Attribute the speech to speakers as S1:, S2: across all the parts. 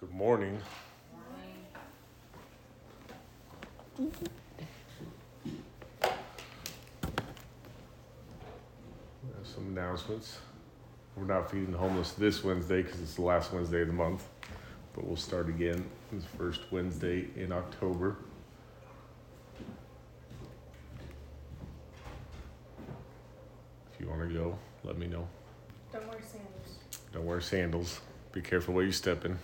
S1: Good morning. We have Some announcements. We're not feeding the homeless this Wednesday because it's the last Wednesday of the month, but we'll start again this first Wednesday in October. If you want to go, let me know.
S2: Don't wear sandals.
S1: Don't wear sandals. Be careful where you step in.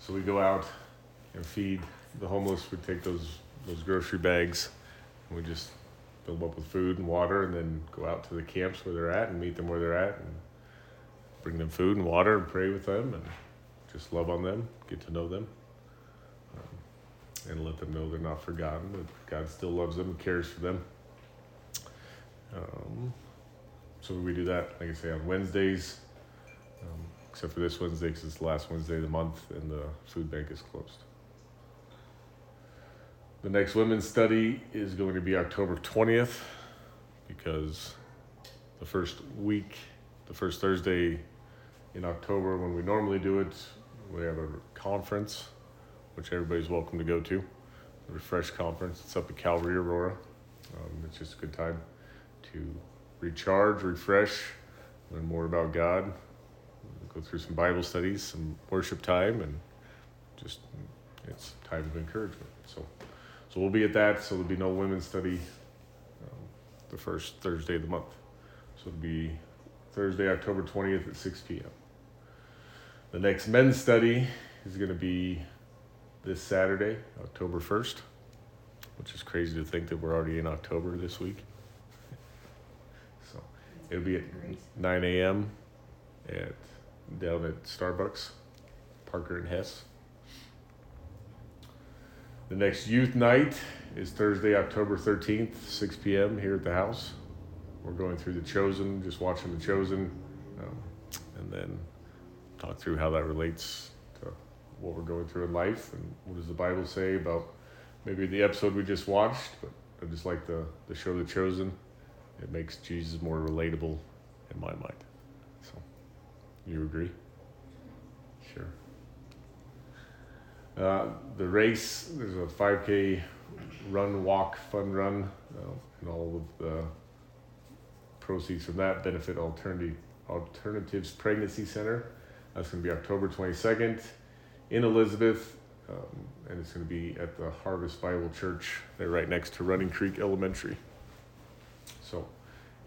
S1: So we go out and feed the homeless. We take those those grocery bags and we just fill them up with food and water, and then go out to the camps where they're at and meet them where they're at, and bring them food and water and pray with them and just love on them, get to know them, um, and let them know they're not forgotten. That God still loves them and cares for them. Um, so we do that, like I say, on Wednesdays, um, except for this Wednesday because it's the last Wednesday of the month and the food bank is closed. The next women's study is going to be October 20th because the first week, the first Thursday in October, when we normally do it, we have a conference, which everybody's welcome to go to. A refresh conference. It's up at Calvary Aurora. Um, it's just a good time to recharge, refresh, learn more about God, go through some Bible studies, some worship time, and just it's time of encouragement. So, so we'll be at that. So there'll be no women's study um, the first Thursday of the month. So it'll be Thursday, October twentieth at six p.m. The next men's study is going to be this Saturday, October first, which is crazy to think that we're already in October this week. So it'll be at 9 a.m. at down at Starbucks, Parker and Hess. The next youth night is Thursday, October 13th, 6 p.m. here at the house. We're going through The Chosen, just watching The Chosen, um, and then talk through how that relates to what we're going through in life and what does the Bible say about maybe the episode we just watched. But I just like the, the show The Chosen. It makes Jesus more relatable in my mind. You agree? Sure. Uh, the race, there's a 5K run, walk, fun run, uh, and all of the proceeds from that benefit Alternative, Alternatives Pregnancy Center. That's going to be October 22nd in Elizabeth, um, and it's going to be at the Harvest Bible Church. They're right next to Running Creek Elementary. So,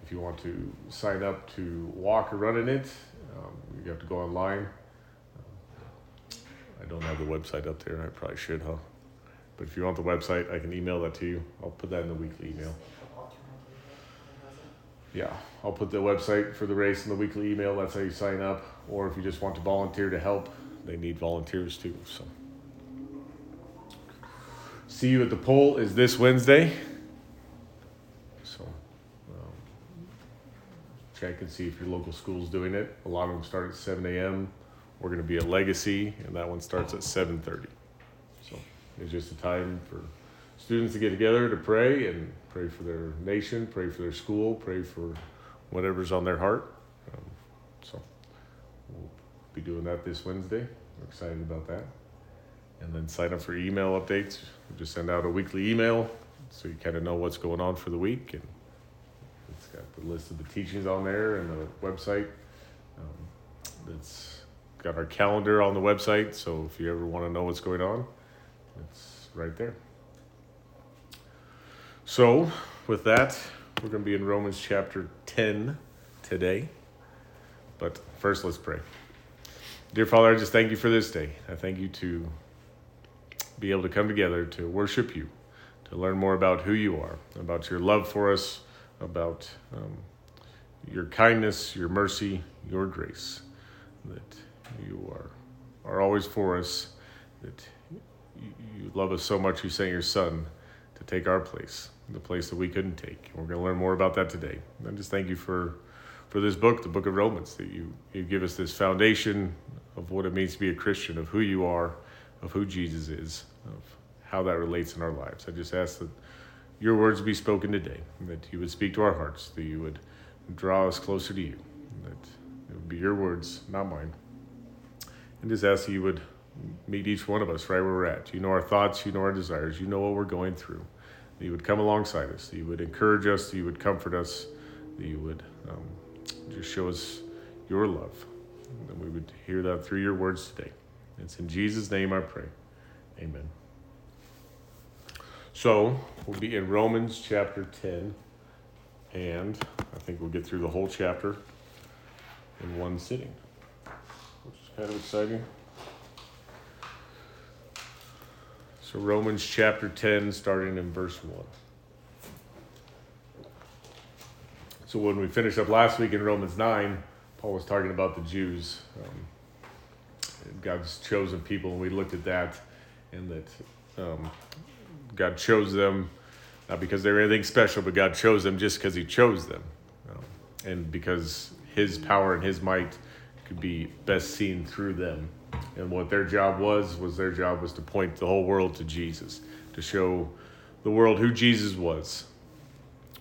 S1: if you want to sign up to walk or run in it, um, you have to go online. I don't have the website up there. I probably should, huh? But if you want the website, I can email that to you. I'll put that in the weekly email. Yeah, I'll put the website for the race in the weekly email. That's how you sign up. Or if you just want to volunteer to help, they need volunteers too. So, see you at the pole is this Wednesday. So, um, check and see if your local school's doing it. A lot of them start at 7 a.m. We're going to be at Legacy, and that one starts at 7:30. So it's just a time for students to get together to pray and pray for their nation, pray for their school, pray for whatever's on their heart. Um, so we'll be doing that this Wednesday. We're excited about that. And then sign up for email updates. We'll just send out a weekly email so you kind of know what's going on for the week. And list of the teachings on there and the website. Um, that's got our calendar on the website. So if you ever want to know what's going on, it's right there. So, with that, we're going to be in Romans chapter 10 today. But first, let's pray. Dear Father, I just thank you for this day. I thank you to be able to come together to worship you, to learn more about who you are, about your love for us, about um, your kindness, your mercy, your grace. That you are, are always for us, that you, love us so much, you sent your Son to take our place, the place that we couldn't take. And we're going to learn more about that today. And just thank you for, for this book, the book of Romans, that you, you give us this foundation of what it means to be a Christian, of who you are, of who Jesus is, of how that relates in our lives. I just ask that your words be spoken today, that you would speak to our hearts, that you would draw us closer to you, that it would be your words, not mine. and just ask that you would meet each one of us right where we're at. You know our thoughts, you know our desires, you know what we're going through. That you would come alongside us, that you would encourage us, that you would comfort us, that you would um, just show us your love. And we would hear that through your words today. It's in Jesus' name I pray. Amen. So we'll be in Romans chapter 10, and I think we'll get through the whole chapter in one sitting, which is kind of exciting. So, Romans chapter 10, starting in verse 1. So, when we finished up last week in Romans 9, Paul was talking about the Jews, um, God's chosen people, and we looked at that, and that um, God chose them not because they were anything special, but God chose them just because He chose them, and because His power and His might could be best seen through them and what their job was was their job was to point the whole world to Jesus, to show the world who Jesus was.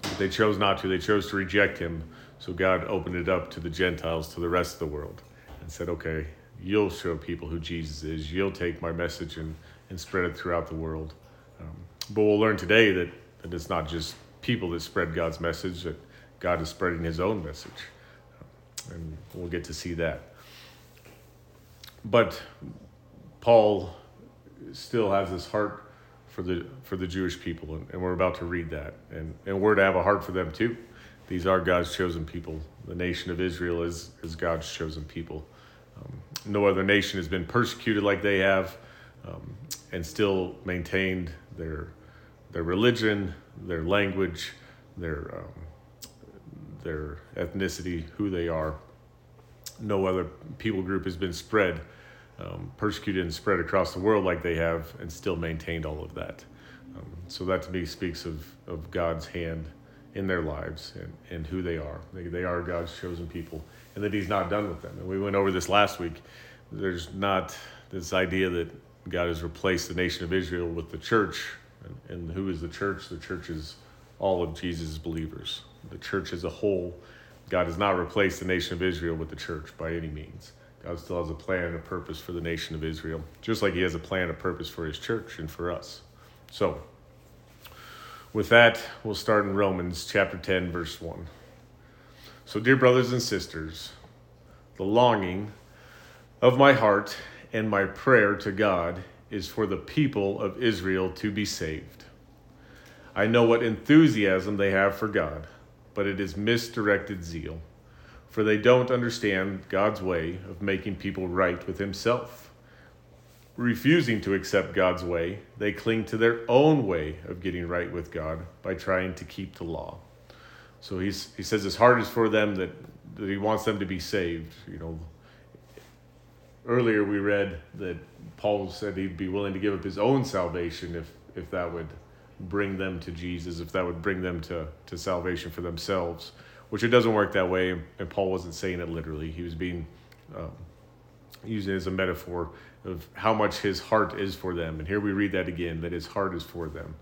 S1: But they chose not to. They chose to reject him. So God opened it up to the Gentiles, to the rest of the world, and said, "Okay, you'll show people who Jesus is. You'll take my message and and spread it throughout the world." But we'll learn today that, that it's not just people that spread God's message; that God is spreading His own message, and we'll get to see that but Paul still has this heart for the for the Jewish people, and, and, we're about to read that, and and we're to have a heart for them too. These are God's chosen people. The nation of Israel is is God's chosen people. Um, no other nation has been persecuted like they have, um, and still maintained their their religion, their language, their um, their ethnicity, who they are. No other people group has been spread um, persecuted and spread across the world like they have and still maintained all of that. Um, so that to me speaks of, of God's hand in their lives and, and who they are. They, they are God's chosen people and that He's not done with them. And we went over this last week. There's not this idea that God has replaced the nation of Israel with the church. And, and who is the church? The church is all of Jesus' believers. The church as a whole. God has not replaced the nation of Israel with the church by any means. God still has a plan and a purpose for the nation of Israel, just like He has a plan and a purpose for His church and for us. So, with that, we'll start in Romans chapter 10, verse 1. So, dear brothers and sisters, the longing of my heart and my prayer to God is for the people of Israel to be saved. I know what enthusiasm they have for God, but it is misdirected zeal for they don't understand God's way of making people right with Himself. Refusing to accept God's way, they cling to their own way of getting right with God by trying to keep the law. So he's, he says his heart is for them that, that he wants them to be saved. You know, earlier we read that Paul said he'd be willing to give up his own salvation if, if that would bring them to Jesus, if that would bring them to, to salvation for themselves which it doesn't work that way. And Paul wasn't saying it literally. He was being um, using it as a metaphor of how much his heart is for them. And here we read that again that his heart is for them.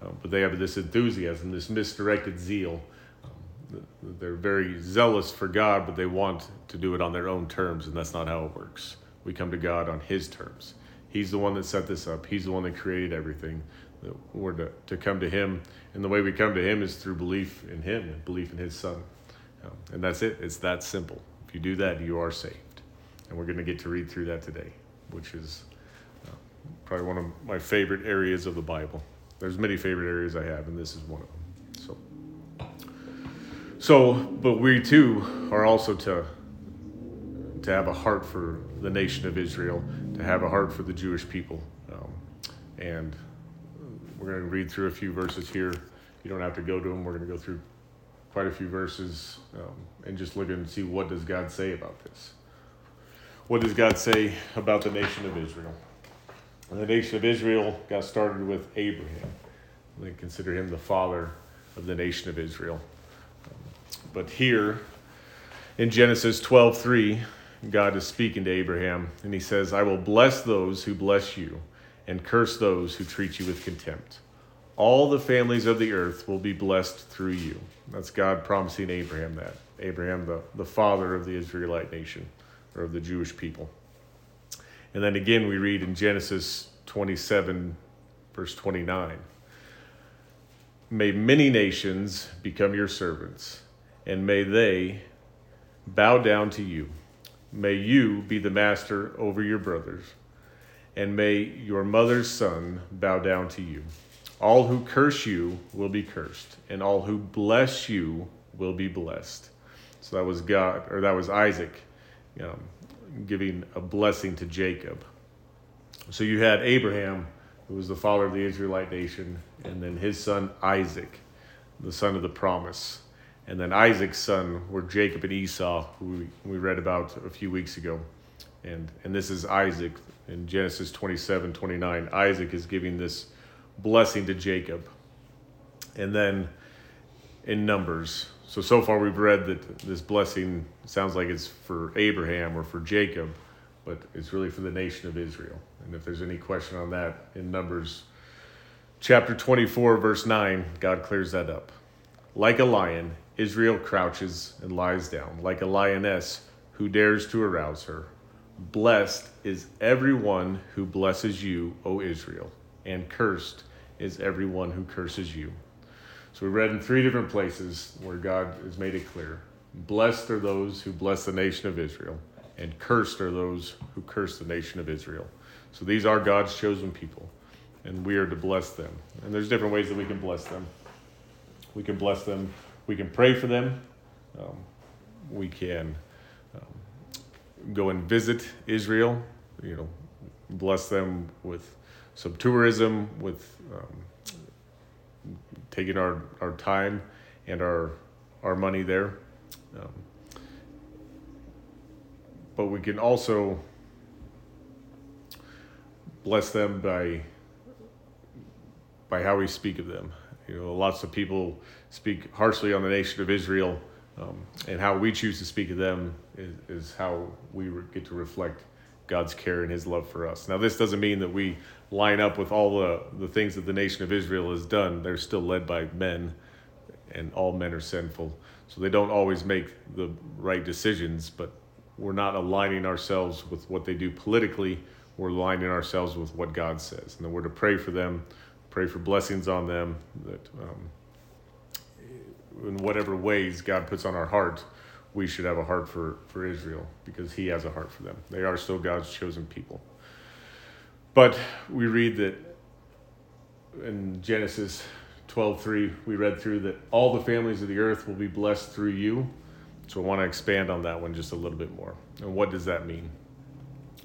S1: Um, but they have this enthusiasm, this misdirected zeal. Um, they're very zealous for God, but they want to do it on their own terms, and that's not how it works. We come to God on His terms. He's the one that set this up, He's the one that created everything. We're to, to come to Him, and the way we come to Him is through belief in Him and belief in His Son. Um, and that's it. It's that simple. If you do that, you are saved. And we're going to get to read through that today, which is uh, probably one of my favorite areas of the Bible. There's many favorite areas I have, and this is one of them. So, so, but we too are also to to have a heart for the nation of Israel, to have a heart for the Jewish people, um, and we're going to read through a few verses here. You don't have to go to them. We're going to go through quite a few verses um, and just look and see what does God say about this. What does God say about the nation of Israel? And the nation of Israel got started with Abraham. They consider him the father of the nation of Israel. But here in Genesis 12:3, God is speaking to Abraham and he says, "I will bless those who bless you and curse those who treat you with contempt." all the families of the earth will be blessed through you. That's God promising Abraham that. Abraham, the, the father of the Israelite nation, or of the Jewish people. And then again, we read in Genesis 27, verse 29 May many nations become your servants, and may they bow down to you. May you be the master over your brothers, and may your mother's son bow down to you. All who curse you will be cursed, and all who bless you will be blessed. So that was God, or that was Isaac um, giving a blessing to Jacob. So you had Abraham, who was the father of the Israelite nation, and then his son Isaac, the son of the promise. And then Isaac's son were Jacob and Esau, who we, read about a few weeks ago. And, and this is Isaac in Genesis 27 29. Isaac is giving this blessing to Jacob. And then in Numbers, so so far we've read that this blessing sounds like it's for Abraham or for Jacob, but it's really for the nation of Israel. And if there's any question on that in Numbers chapter 24 verse 9, God clears that up. Like a lion, Israel crouches and lies down, like a lioness who dares to arouse her. Blessed is everyone who blesses you, O Israel, and cursed is everyone who curses you. So we read in three different places where God has made it clear. Blessed are those who bless the nation of Israel, and cursed are those who curse the nation of Israel. So these are God's chosen people, and we are to bless them. And there's different ways that we can bless them. We can bless them. We can pray for them. Um, we can um, go and visit Israel. You know, bless them with some tourism, with um, taking our, our time and our our money there. Um, but we can also bless them by by how we speak of them. You know, lots of people speak harshly on the nation of Israel, um, and how we choose to speak of them is, is how we get to reflect God's care and His love for us. Now, this doesn't mean that we line up with all the, the things that the nation of Israel has done. They're still led by men, and all men are sinful. So they don't always make the right decisions, but we're not aligning ourselves with what they do politically. We're aligning ourselves with what God says. And then we're to pray for them, pray for blessings on them, that um, in whatever ways God puts on our heart, we should have a heart for, for Israel because He has a heart for them. They are still God's chosen people. But we read that in Genesis 12:3 we read through that all the families of the earth will be blessed through you. So I want to expand on that one just a little bit more. And what does that mean?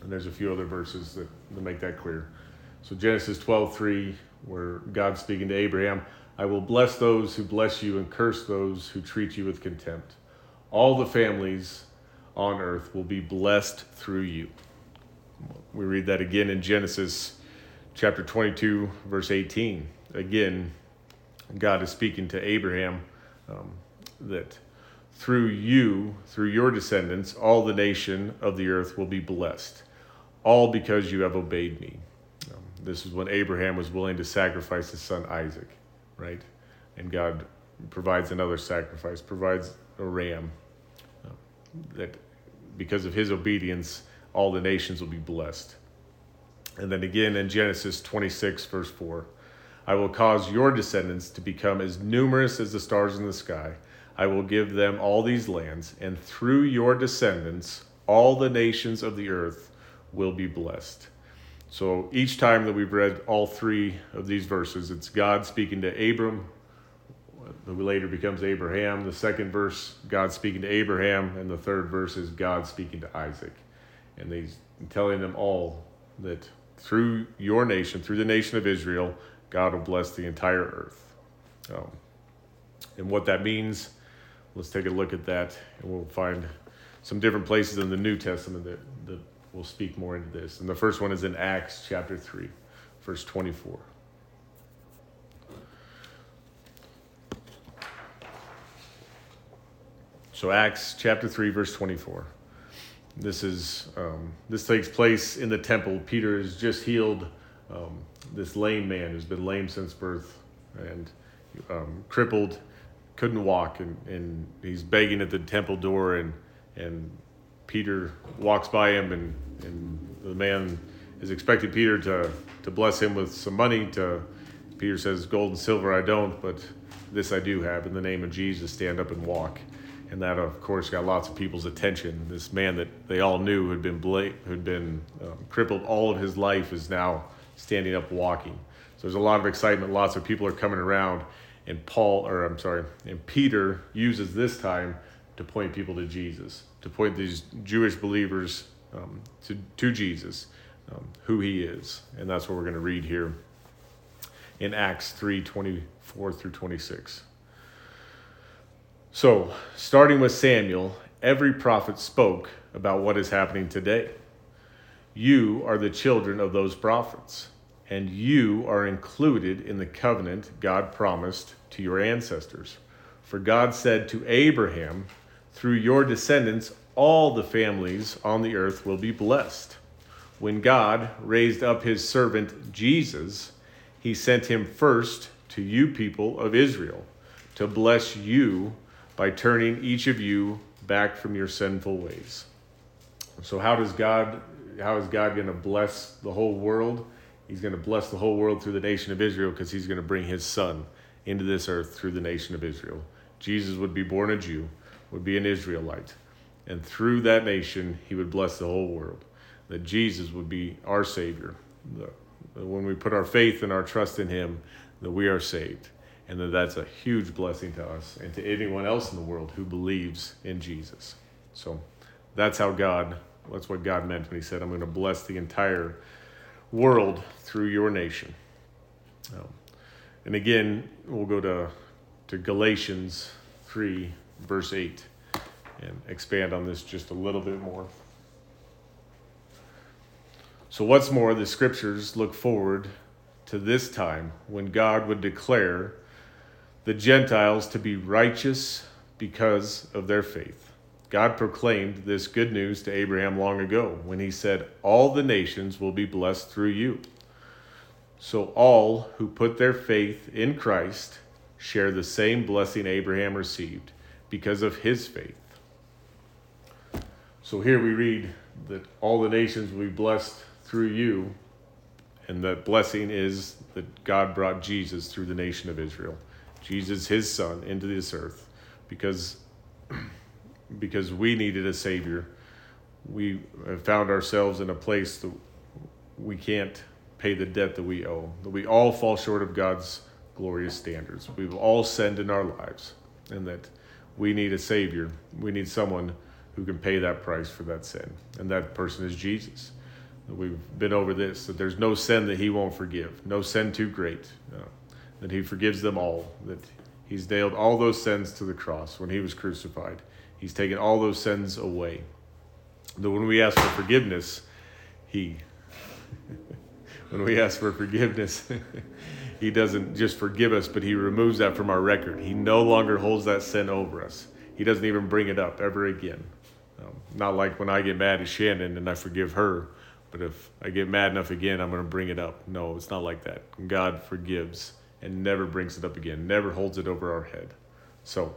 S1: And there's a few other verses that, that make that clear. So Genesis 12:3 where God's speaking to Abraham, I will bless those who bless you and curse those who treat you with contempt. All the families on earth will be blessed through you. We read that again in Genesis chapter 22, verse 18. Again, God is speaking to Abraham um, that through you, through your descendants, all the nation of the earth will be blessed, all because you have obeyed me. Um, this is when Abraham was willing to sacrifice his son Isaac, right? And God provides another sacrifice, provides a ram uh, that because of his obedience, all the nations will be blessed. And then again in Genesis 26, verse 4 I will cause your descendants to become as numerous as the stars in the sky. I will give them all these lands, and through your descendants, all the nations of the earth will be blessed. So each time that we've read all three of these verses, it's God speaking to Abram, who later becomes Abraham. The second verse, God speaking to Abraham, and the third verse is God speaking to Isaac. And he's telling them all that through your nation, through the nation of Israel, God will bless the entire earth. Um, and what that means, let's take a look at that, and we'll find some different places in the New Testament that, that will speak more into this. And the first one is in Acts chapter 3, verse 24. So Acts chapter 3, verse 24. This is um, this takes place in the temple. Peter has just healed um, this lame man who's been lame since birth and um, crippled, couldn't walk, and, and he's begging at the temple door, and and Peter walks by him and and the man is expecting Peter to, to bless him with some money. To Peter says, "Gold and silver I don't, but this I do have. In the name of Jesus, stand up and walk." And that, of course, got lots of people's attention. This man that they all knew had been bla- had been um, crippled all of his life is now standing up, walking. So there's a lot of excitement. Lots of people are coming around, and Paul, or I'm sorry, and Peter uses this time to point people to Jesus, to point these Jewish believers um, to, to Jesus, um, who he is. And that's what we're going to read here in Acts 3 24 through 26. So, starting with Samuel, every prophet spoke about what is happening today. You are the children of those prophets, and you are included in the covenant God promised to your ancestors. For God said to Abraham, Through your descendants, all the families on the earth will be blessed. When God raised up his servant Jesus, he sent him first to you people of Israel to bless you by turning each of you back from your sinful ways. So how does God how is God going to bless the whole world? He's going to bless the whole world through the nation of Israel because he's going to bring his son into this earth through the nation of Israel. Jesus would be born a Jew, would be an Israelite. And through that nation, he would bless the whole world. That Jesus would be our Savior. When we put our faith and our trust in him, that we are saved. And that that's a huge blessing to us and to anyone else in the world who believes in Jesus. So that's how God, that's what God meant when he said, I'm going to bless the entire world through your nation. Um, and again, we'll go to, to Galatians 3, verse 8 and expand on this just a little bit more. So, what's more, the scriptures look forward to this time when God would declare the Gentiles to be righteous because of their faith. God proclaimed this good news to Abraham long ago when he said, All the nations will be blessed through you. So, all who put their faith in Christ share the same blessing Abraham received because of his faith. So here we read that all the nations will be blessed through you, and that blessing is that God brought Jesus through the nation of Israel, Jesus, his son, into this earth, because because we needed a savior. We have found ourselves in a place that we can't pay the debt that we owe. That we all fall short of God's glorious standards. We've all sinned in our lives, and that we need a savior. We need someone who can pay that price for that sin. And that person is Jesus. We've been over this that there's no sin that he won't forgive, no sin too great, uh, that he forgives them all, that he's nailed all those sins to the cross when he was crucified. He's taken all those sins away. That when we ask for forgiveness, he, when we ask for forgiveness, he doesn't just forgive us, but he removes that from our record. He no longer holds that sin over us. He doesn't even bring it up ever again. Um, not like when I get mad at Shannon and I forgive her, but if I get mad enough again, I'm going to bring it up. No, it's not like that. God forgives and never brings it up again, never holds it over our head. So,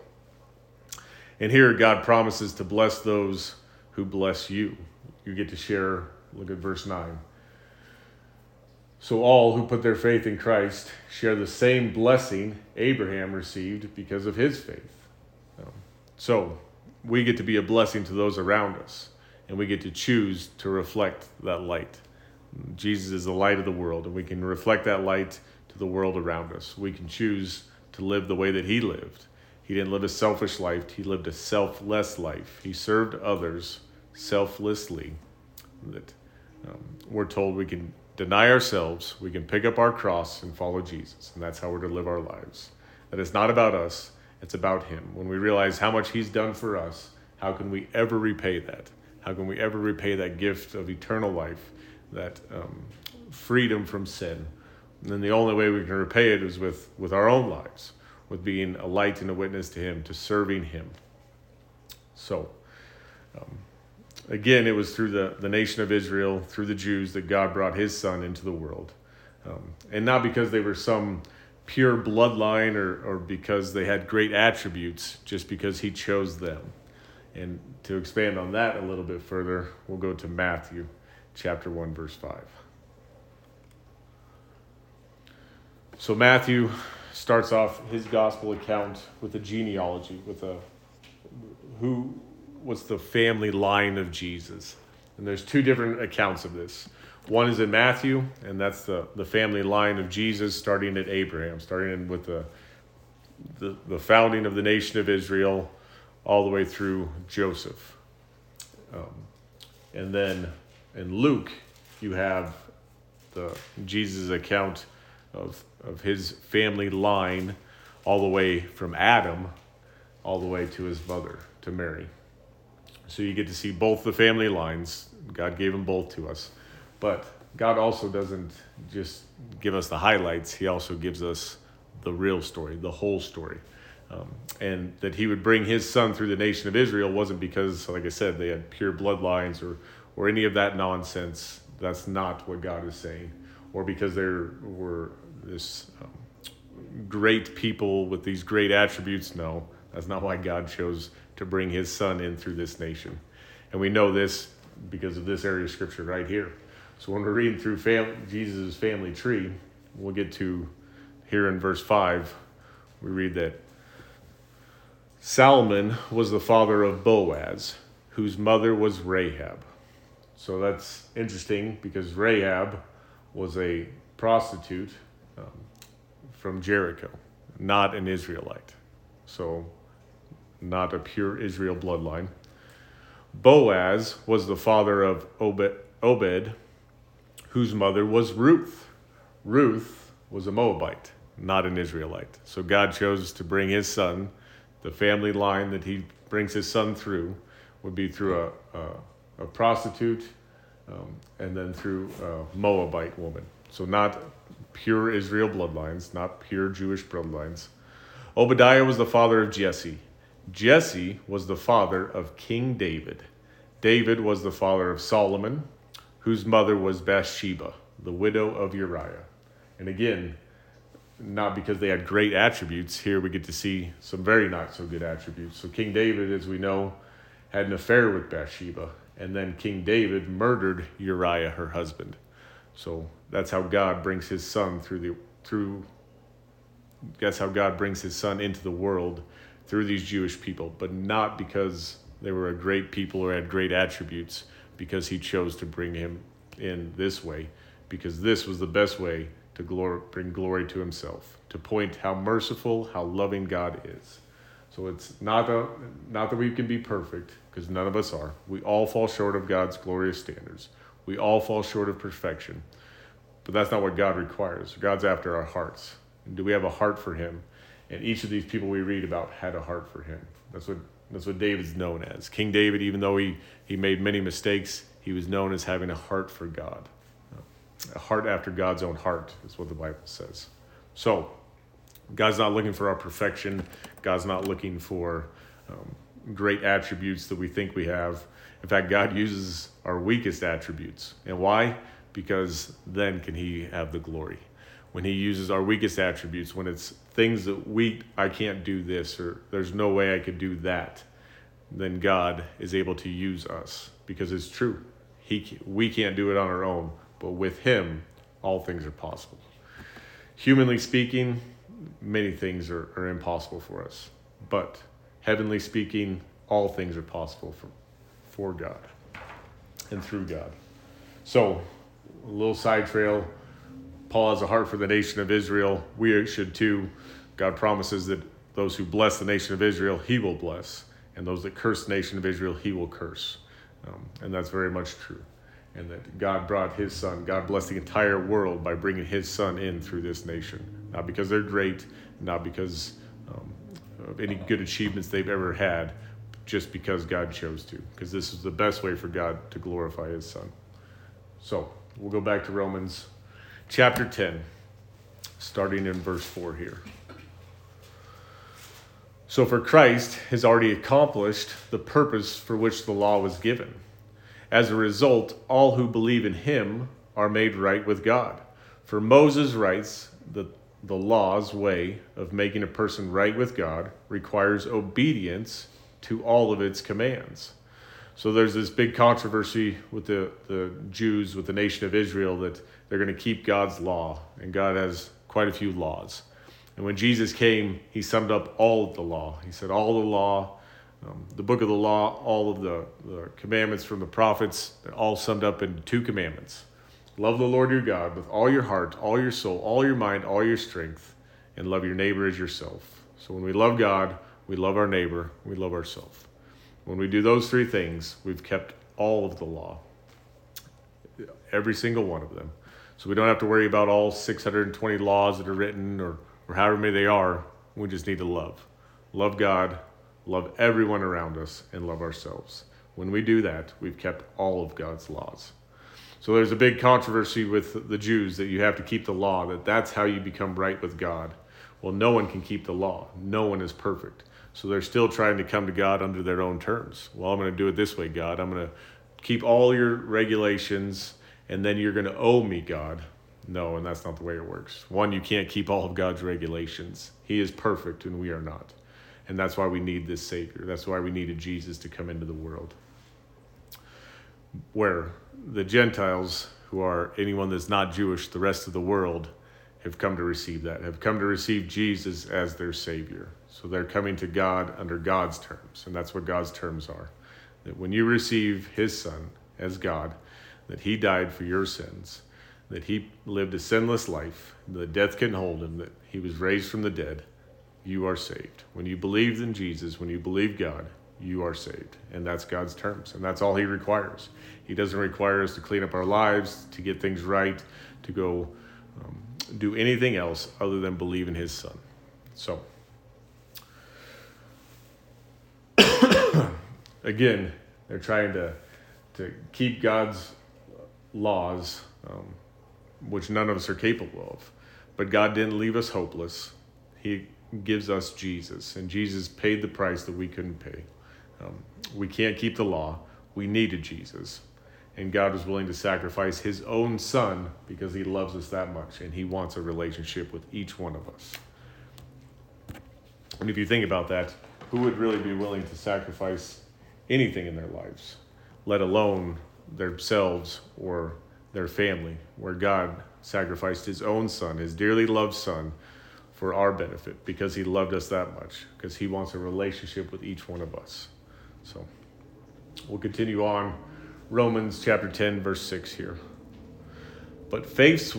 S1: and here God promises to bless those who bless you. You get to share, look at verse 9. So all who put their faith in Christ share the same blessing Abraham received because of his faith. So, we get to be a blessing to those around us, and we get to choose to reflect that light. Jesus is the light of the world, and we can reflect that light to the world around us. We can choose to live the way that he lived. He didn't live a selfish life, he lived a selfless life. He served others selflessly. That um, we're told we can deny ourselves, we can pick up our cross and follow Jesus, and that's how we're to live our lives. That it's not about us, it's about Him. When we realize how much He's done for us, how can we ever repay that? How can we ever repay that gift of eternal life, that um, freedom from sin? And then the only way we can repay it is with, with our own lives, with being a light and a witness to Him, to serving Him. So, um, again, it was through the, the nation of Israel, through the Jews, that God brought His Son into the world. Um, and not because they were some pure bloodline or, or because they had great attributes, just because he chose them. And to expand on that a little bit further, we'll go to Matthew chapter 1, verse 5. So Matthew starts off his gospel account with a genealogy, with a who was the family line of Jesus. And there's two different accounts of this. One is in Matthew, and that's the, the family line of Jesus starting at Abraham, starting with the, the, the founding of the nation of Israel all the way through Joseph. Um, and then in Luke, you have the Jesus account of, of his family line all the way from Adam all the way to his mother, to Mary. So you get to see both the family lines. God gave them both to us. But God also doesn't just give us the highlights, He also gives us the real story, the whole story. Um, and that He would bring His Son through the nation of Israel wasn't because, like I said, they had pure bloodlines or, or any of that nonsense. That's not what God is saying. Or because there were this um, great people with these great attributes. No, that's not why God chose to bring his son in through this nation. And we know this because of this area of scripture right here. So when we're reading through fam- Jesus' family tree, we'll get to here in verse 5, we read that Salmon was the father of Boaz, whose mother was Rahab. So that's interesting because Rahab was a prostitute um, from Jericho, not an Israelite. So not a pure Israel bloodline. Boaz was the father of Obed, Obed, whose mother was Ruth. Ruth was a Moabite, not an Israelite. So God chose to bring his son, the family line that he brings his son through, would be through a, a, a prostitute um, and then through a Moabite woman. So not pure Israel bloodlines, not pure Jewish bloodlines. Obadiah was the father of Jesse. Jesse was the father of King David. David was the father of Solomon, whose mother was Bathsheba, the widow of Uriah. And again, not because they had great attributes, here we get to see some very not so good attributes. So, King David, as we know, had an affair with Bathsheba, and then King David murdered Uriah, her husband. So, that's how God brings his son through the through that's how God brings his son into the world through these Jewish people, but not because they were a great people or had great attributes, because he chose to bring him in this way, because this was the best way to bring glory to himself, to point how merciful, how loving God is. So it's not, a, not that we can be perfect, because none of us are. We all fall short of God's glorious standards. We all fall short of perfection. But that's not what God requires. God's after our hearts. And do we have a heart for Him? And each of these people we read about had a heart for him. That's what that's what David's known as. King David, even though he, he made many mistakes, he was known as having a heart for God. A heart after God's own heart is what the Bible says. So, God's not looking for our perfection. God's not looking for um, great attributes that we think we have. In fact, God uses our weakest attributes. And why? Because then can He have the glory when he uses our weakest attributes, when it's things that we, I can't do this or there's no way I could do that, then God is able to use us because it's true. He, we can't do it on our own, but with him, all things are possible. Humanly speaking, many things are, are impossible for us, but heavenly speaking, all things are possible for, for God and through God. So, a little side trail Paul has a heart for the nation of Israel. We should too. God promises that those who bless the nation of Israel, he will bless. And those that curse the nation of Israel, he will curse. Um, and that's very much true. And that God brought his son, God blessed the entire world by bringing his son in through this nation. Not because they're great, not because um, of any good achievements they've ever had, just because God chose to. Because this is the best way for God to glorify his son. So we'll go back to Romans chapter 10, starting in verse 4 here. So, for Christ has already accomplished the purpose for which the law was given. As a result, all who believe in him are made right with God. For Moses writes that the law's way of making a person right with God requires obedience to all of its commands. So there's this big controversy with the, the Jews, with the nation of Israel, that they're going to keep God's law, and God has quite a few laws. And when Jesus came, he summed up all of the law. He said, All the law, um, the book of the law, all of the, the commandments from the prophets, they're all summed up in two commandments Love the Lord your God with all your heart, all your soul, all your mind, all your strength, and love your neighbor as yourself. So when we love God, we love our neighbor, we love ourselves. When we do those three things, we've kept all of the law, every single one of them. So we don't have to worry about all 620 laws that are written or, or however many they are. We just need to love. Love God, love everyone around us, and love ourselves. When we do that, we've kept all of God's laws. So there's a big controversy with the Jews that you have to keep the law, that that's how you become right with God. Well, no one can keep the law. No one is perfect. So they're still trying to come to God under their own terms. Well, I'm going to do it this way, God. I'm going to keep all your regulations and then you're going to owe me, God. No, and that's not the way it works. One, you can't keep all of God's regulations. He is perfect and we are not. And that's why we need this Savior. That's why we needed Jesus to come into the world. Where the Gentiles, who are anyone that's not Jewish, the rest of the world, have come to receive that, have come to receive Jesus as their Savior. So they're coming to God under God's terms. And that's what God's terms are. That when you receive His Son as God, that He died for your sins, that He lived a sinless life, that death can hold Him, that He was raised from the dead, you are saved. When you believe in Jesus, when you believe God, you are saved. And that's God's terms. And that's all He requires. He doesn't require us to clean up our lives, to get things right, to go um, do anything else other than believe in His Son. So, again, they're trying to, to keep God's laws, um, which none of us are capable of. But God didn't leave us hopeless. He gives us Jesus, and Jesus paid the price that we couldn't pay. Um, we can't keep the law. We needed Jesus. And God was willing to sacrifice his own son because he loves us that much and he wants a relationship with each one of us. And if you think about that, who would really be willing to sacrifice anything in their lives, let alone themselves or their family, where God sacrificed his own son, his dearly loved son, for our benefit because he loved us that much, because he wants a relationship with each one of us. So we'll continue on Romans chapter 10 verse 6 here. But faith's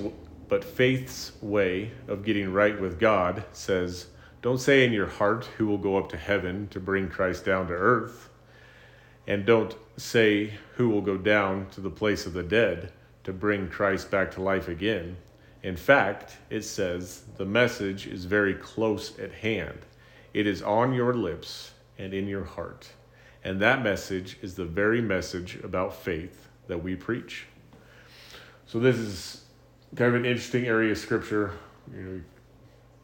S1: but faith's way of getting right with God says, don't say in your heart who will go up to heaven to bring Christ down to earth, and don't say who will go down to the place of the dead to bring Christ back to life again. In fact, it says the message is very close at hand. It is on your lips and in your heart. And that message is the very message about faith that we preach. So this is kind of an interesting area of scripture. You know,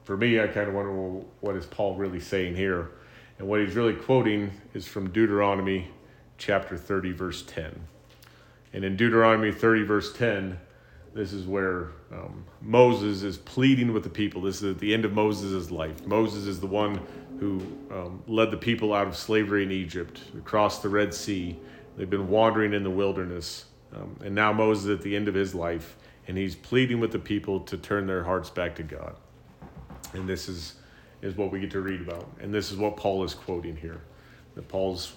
S1: for me, I kind of wonder, well, what is Paul really saying here? And what he's really quoting is from Deuteronomy chapter 30, verse 10. And in Deuteronomy 30, verse 10, this is where um, Moses is pleading with the people. This is at the end of Moses' life. Moses is the one who um, led the people out of slavery in Egypt, across the Red Sea. They've been wandering in the wilderness. Um, and now Moses at the end of his life, and he's pleading with the people to turn their hearts back to God. And this is, is what we get to read about. And this is what Paul is quoting here. That Paul's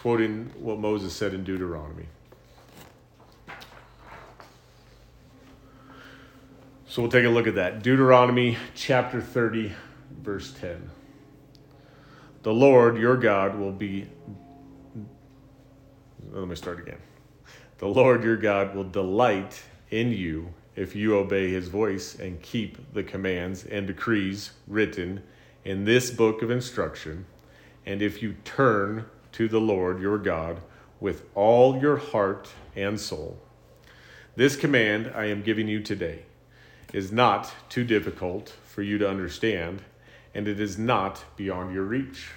S1: quoting what Moses said in Deuteronomy. So we'll take a look at that. Deuteronomy chapter 30, verse 10. The Lord your God will be. Let me start again. The Lord your God will delight in you if you obey his voice and keep the commands and decrees written in this book of instruction, and if you turn to the Lord your God with all your heart and soul. This command I am giving you today is not too difficult for you to understand, and it is not beyond your reach.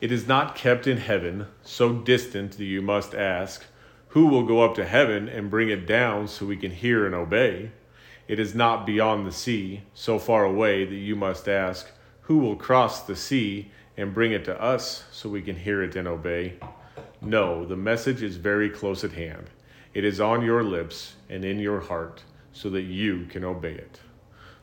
S1: It is not kept in heaven, so distant that you must ask, Who will go up to heaven and bring it down so we can hear and obey? It is not beyond the sea, so far away that you must ask, Who will cross the sea and bring it to us so we can hear it and obey? No, the message is very close at hand. It is on your lips and in your heart so that you can obey it.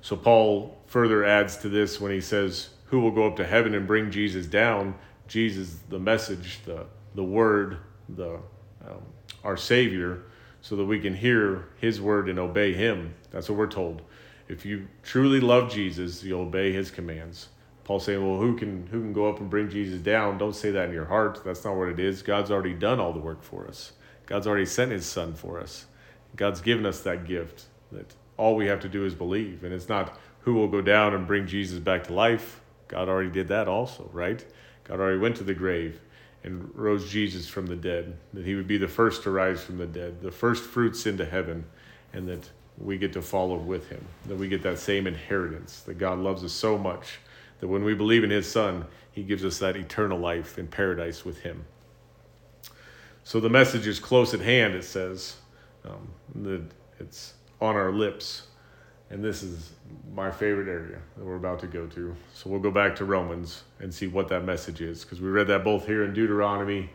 S1: So, Paul further adds to this when he says, Who will go up to heaven and bring Jesus down? Jesus, the message, the, the word, the, um, our Savior, so that we can hear his word and obey him. That's what we're told. If you truly love Jesus, you'll obey his commands. Paul saying, well, who can who can go up and bring Jesus down? Don't say that in your heart. That's not what it is. God's already done all the work for us. God's already sent his son for us. God's given us that gift that all we have to do is believe. And it's not who will go down and bring Jesus back to life. God already did that also, right? God already went to the grave and rose Jesus from the dead, that he would be the first to rise from the dead, the first fruits into heaven, and that we get to follow with him, that we get that same inheritance, that God loves us so much that when we believe in his son, he gives us that eternal life in paradise with him. So the message is close at hand, it says. Um, that it's on our lips. And this is my favorite area that we're about to go to. So we'll go back to Romans and see what that message is, because we read that both here in Deuteronomy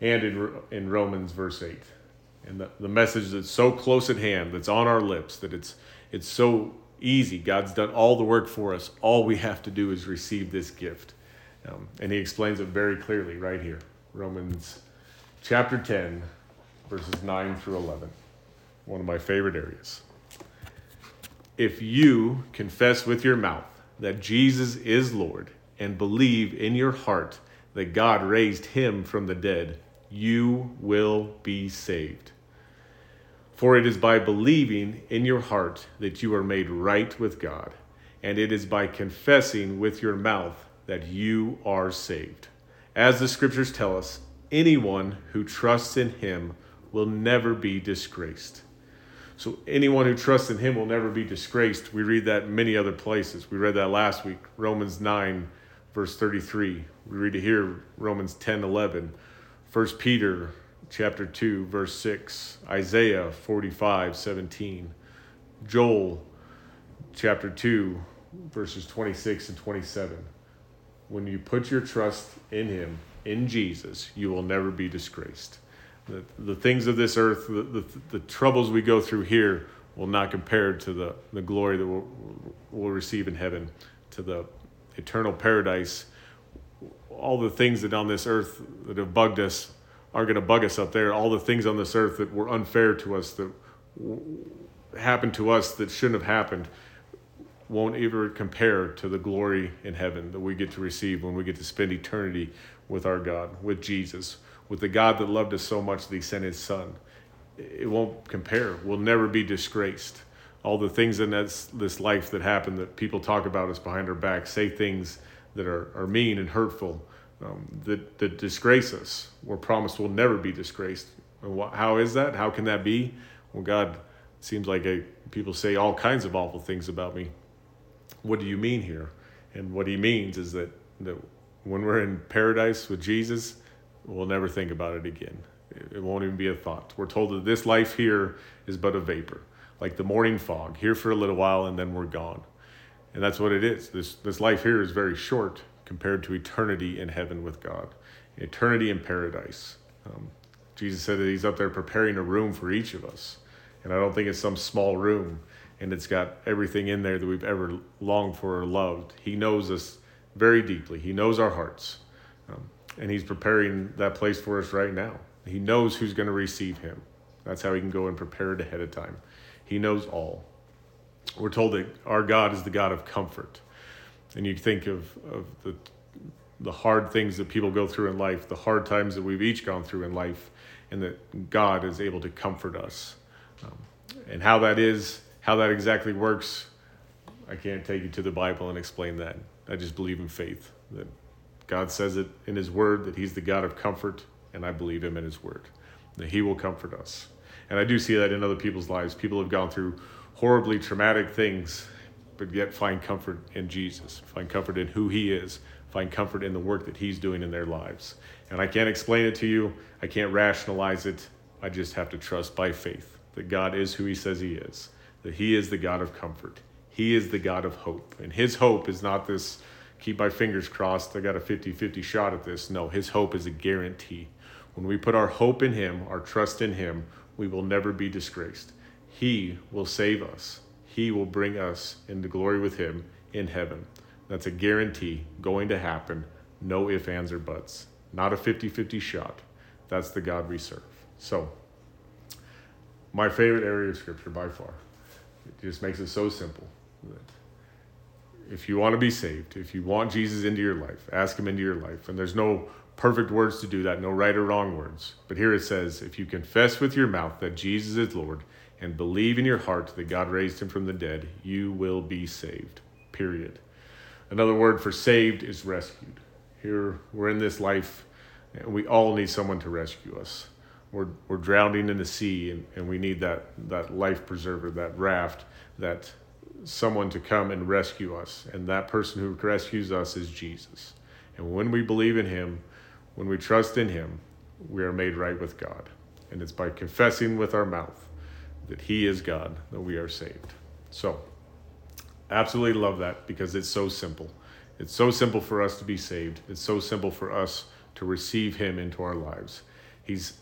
S1: and in, in Romans verse 8 and the, the message that's so close at hand, that's on our lips, that it's it's so easy. God's done all the work for us. All we have to do is receive this gift. Um, and he explains it very clearly right here. Romans chapter 10, verses 9 through 11. One of my favorite areas. If you confess with your mouth that Jesus is Lord and believe in your heart that God raised him from the dead, you will be saved. For it is by believing in your heart that you are made right with God, and it is by confessing with your mouth that you are saved. As the scriptures tell us, anyone who trusts in him will never be disgraced. So, anyone who trusts in him will never be disgraced. We read that in many other places. We read that last week, Romans 9, verse 33. We read it here, Romans 10, 11. 1 Peter chapter 2, verse 6, Isaiah 45, 17, Joel chapter 2, verses 26 and 27. When you put your trust in Him, in Jesus, you will never be disgraced. The, the things of this earth, the, the, the troubles we go through here, will not compare to the, the glory that we'll, we'll receive in heaven, to the eternal paradise. All the things that on this earth that have bugged us are going to bug us up there. All the things on this earth that were unfair to us, that happened to us that shouldn't have happened, won't ever compare to the glory in heaven that we get to receive when we get to spend eternity with our God, with Jesus, with the God that loved us so much that He sent His Son. It won't compare. We'll never be disgraced. All the things in this, this life that happen that people talk about us behind our back, say things that are, are mean and hurtful um, that, that disgrace us. We're promised we'll never be disgraced. How is that? How can that be? Well, God seems like a, people say all kinds of awful things about me. What do you mean here? And what he means is that, that when we're in paradise with Jesus, we'll never think about it again. It won't even be a thought. We're told that this life here is but a vapor, like the morning fog, here for a little while and then we're gone. And that's what it is. This, this life here is very short compared to eternity in heaven with God, eternity in paradise. Um, Jesus said that He's up there preparing a room for each of us. And I don't think it's some small room and it's got everything in there that we've ever longed for or loved. He knows us very deeply, He knows our hearts. Um, and He's preparing that place for us right now. He knows who's going to receive Him. That's how He can go and prepare it ahead of time. He knows all. We're told that our God is the God of comfort and you think of, of the, the hard things that people go through in life, the hard times that we've each gone through in life, and that God is able to comfort us. Um, and how that is, how that exactly works, I can't take you to the Bible and explain that. I just believe in faith that God says it in His Word that He's the God of comfort, and I believe Him in His Word, that He will comfort us. And I do see that in other people's lives. People have gone through horribly traumatic things but yet find comfort in Jesus, find comfort in who He is, find comfort in the work that He's doing in their lives. And I can't explain it to you, I can't rationalize it. I just have to trust by faith that God is who He says He is, that He is the God of comfort, He is the God of hope. And His hope is not this keep my fingers crossed. I got a 50 50 shot at this. No, his hope is a guarantee. When we put our hope in him, our trust in him, we will never be disgraced. He will save us, he will bring us into glory with him in heaven. That's a guarantee going to happen. No ifs, ands, or buts. Not a 50 50 shot. That's the God we serve. So, my favorite area of Scripture by far. It just makes it so simple. If you want to be saved, if you want Jesus into your life, ask Him into your life. And there's no perfect words to do that, no right or wrong words. But here it says if you confess with your mouth that Jesus is Lord and believe in your heart that God raised Him from the dead, you will be saved. Period. Another word for saved is rescued. Here, we're in this life, and we all need someone to rescue us we're, we're drowning in the sea and, and we need that, that life preserver, that raft, that someone to come and rescue us. And that person who rescues us is Jesus. And when we believe in him, when we trust in him, we are made right with God. And it's by confessing with our mouth that he is God that we are saved. So, absolutely love that because it's so simple. It's so simple for us to be saved. It's so simple for us to receive him into our lives. He's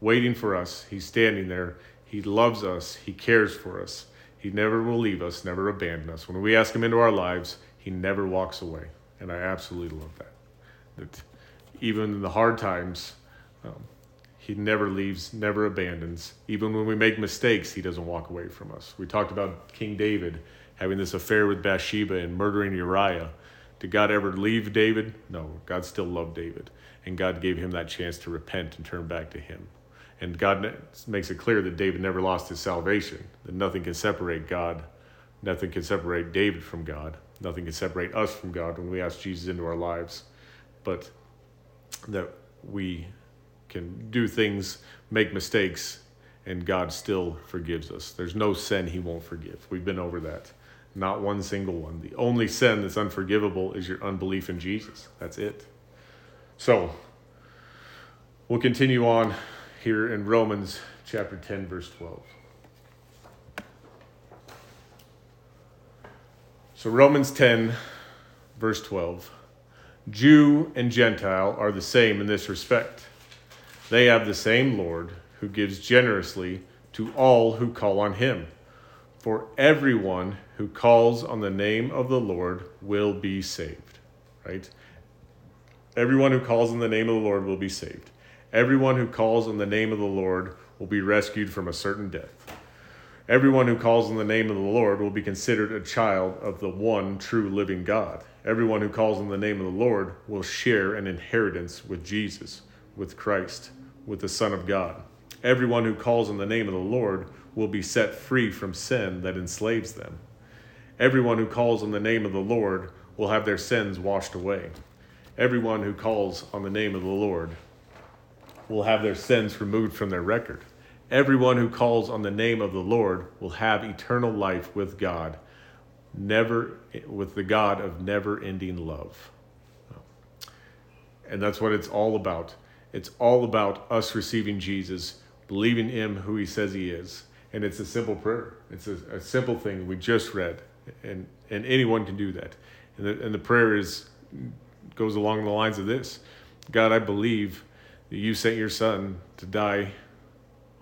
S1: waiting for us. He's standing there. He loves us. He cares for us. He never will leave us, never abandon us. When we ask Him into our lives, He never walks away. And I absolutely love that. That even in the hard times, um, He never leaves, never abandons. Even when we make mistakes, He doesn't walk away from us. We talked about King David having this affair with Bathsheba and murdering Uriah. Did God ever leave David? No, God still loved David. And God gave him that chance to repent and turn back to Him. And God makes it clear that David never lost his salvation, that nothing can separate God, nothing can separate David from God, nothing can separate us from God when we ask Jesus into our lives, but that we can do things, make mistakes, and God still forgives us. There's no sin he won't forgive. We've been over that. Not one single one. The only sin that's unforgivable is your unbelief in Jesus. That's it. So, we'll continue on here in Romans chapter 10, verse 12. So, Romans 10, verse 12. Jew and Gentile are the same in this respect. They have the same Lord who gives generously to all who call on him. For everyone who calls on the name of the Lord will be saved. Right? Everyone who calls on the name of the Lord will be saved. Everyone who calls on the name of the Lord will be rescued from a certain death. Everyone who calls on the name of the Lord will be considered a child of the one true living God. Everyone who calls on the name of the Lord will share an inheritance with Jesus, with Christ, with the Son of God. Everyone who calls on the name of the Lord will be set free from sin that enslaves them. Everyone who calls on the name of the Lord will have their sins washed away. Everyone who calls on the name of the Lord will have their sins removed from their record. Everyone who calls on the name of the Lord will have eternal life with God, never with the God of never-ending love. And that's what it's all about. It's all about us receiving Jesus, believing him who he says he is. And it's a simple prayer. It's a, a simple thing we just read. And, and anyone can do that. And the, and the prayer is goes along the lines of this God, I believe that you sent your son to die